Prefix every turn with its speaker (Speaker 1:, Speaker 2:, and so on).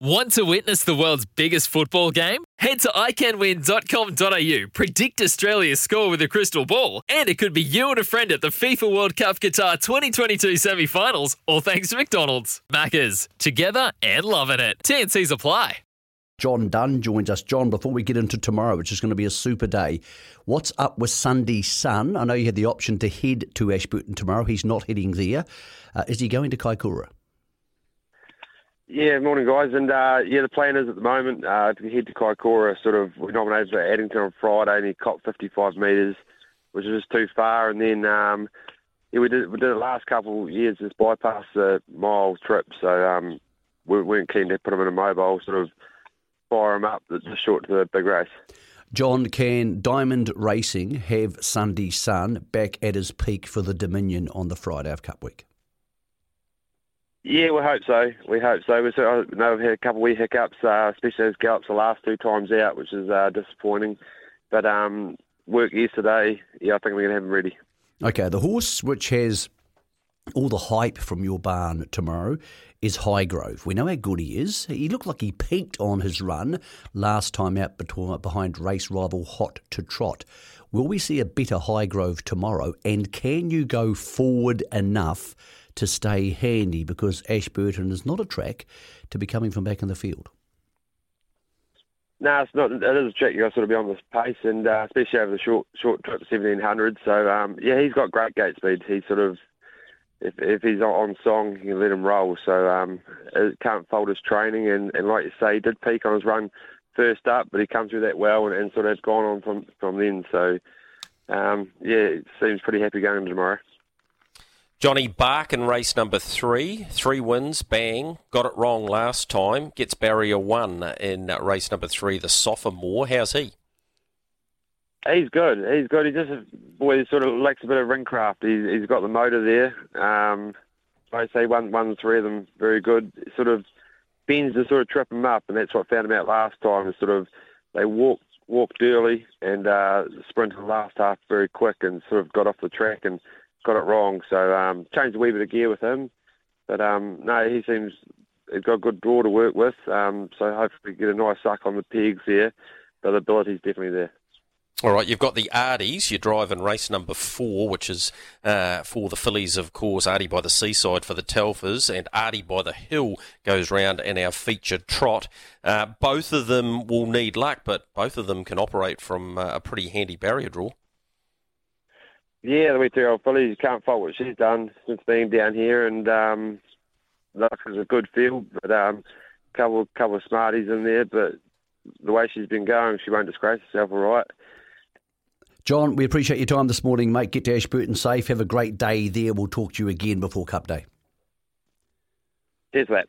Speaker 1: Want to witness the world's biggest football game? Head to iCanWin.com.au, predict Australia's score with a crystal ball, and it could be you and a friend at the FIFA World Cup Qatar 2022 semi finals, all thanks to McDonald's. Maccas, together and loving it. TNC's apply.
Speaker 2: John Dunn joins us. John, before we get into tomorrow, which is going to be a super day, what's up with Sundees Son? I know you had the option to head to Ashburton tomorrow. He's not heading there. Uh, is he going to Kaikoura?
Speaker 3: Yeah, morning guys, and uh, yeah, the plan is at the moment uh, to head to Kaikoura. Sort of, we nominated for Addington on Friday, and he copped 55 metres, which is just too far. And then um, yeah, we did we did it last couple of years, just bypass the mile trip. So um, we weren't keen to put him in a mobile, sort of fire him up the short to the big race.
Speaker 2: John, can Diamond Racing have Sundees Son back at his peak for the Dominion on the Friday of Cup Week?
Speaker 3: Yeah, we hope so. We hope so. We know we've had a couple of wee hiccups, uh, especially those gallops the last two times out, which is uh, disappointing. But um, work yesterday, yeah, I think we're going to have him ready.
Speaker 2: Okay, the horse which has all the hype from your barn tomorrow is Highgrove. We know how good he is. He looked like he peaked on his run last time out behind race rival Hot to Trot. Will we see a better Highgrove tomorrow? And can you go forward enough to stay handy because Ashburton is not a track to be coming from back in the field.
Speaker 3: No, it's not. It is a track you got to sort of be on this pace, and uh, especially over the short short trip, seventeen hundred. So um, yeah, he's got great gate speed. He sort of, if if he's on song, you can let him roll. So um, it can't fault his training, and, and like you say, he did peak on his run first up, but he comes through that well, and, and sort of has gone on from from then. So um, yeah, it seems pretty happy going tomorrow.
Speaker 4: Johnny Bark in race number three, three wins, bang. Got it wrong last time. Gets barrier one in race number three, the sophomore. How's he?
Speaker 3: He's good. He's good. He just boy, he sort of lacks a bit of ring craft. He's, he's got the motor there. Um, I say one, one, three of them very good. Sort of bends to sort of trip him up, and that's what found him out last time. Sort of they walked walked early and uh, sprinted the last half very quick, and sort of got off the track and got it wrong. So um, changed a wee bit of gear with him, but um, no, he seems he's got a good draw to work with. Um, so hopefully get a nice suck on the pegs there. But the ability's definitely there.
Speaker 4: All right, you've got the Ardies. You're driving race number four, which is uh, for the fillies, of course. Ardie by the seaside for the Telfers, and Ardie by the hill goes round in our featured trot. Uh, both of them will need luck, but both of them can operate from uh, a pretty handy barrier draw.
Speaker 3: Yeah, the wee two-year-old filly, you can't fault what she's done since being down here, and um, luck is a good field, but um, couple couple of smarties in there, but the way she's been going, she won't disgrace herself, all right.
Speaker 2: John, we appreciate your time this morning, mate. Get to Ashburton safe. Have a great day there. We'll talk to you again before Cup Day.
Speaker 3: Cheers, that.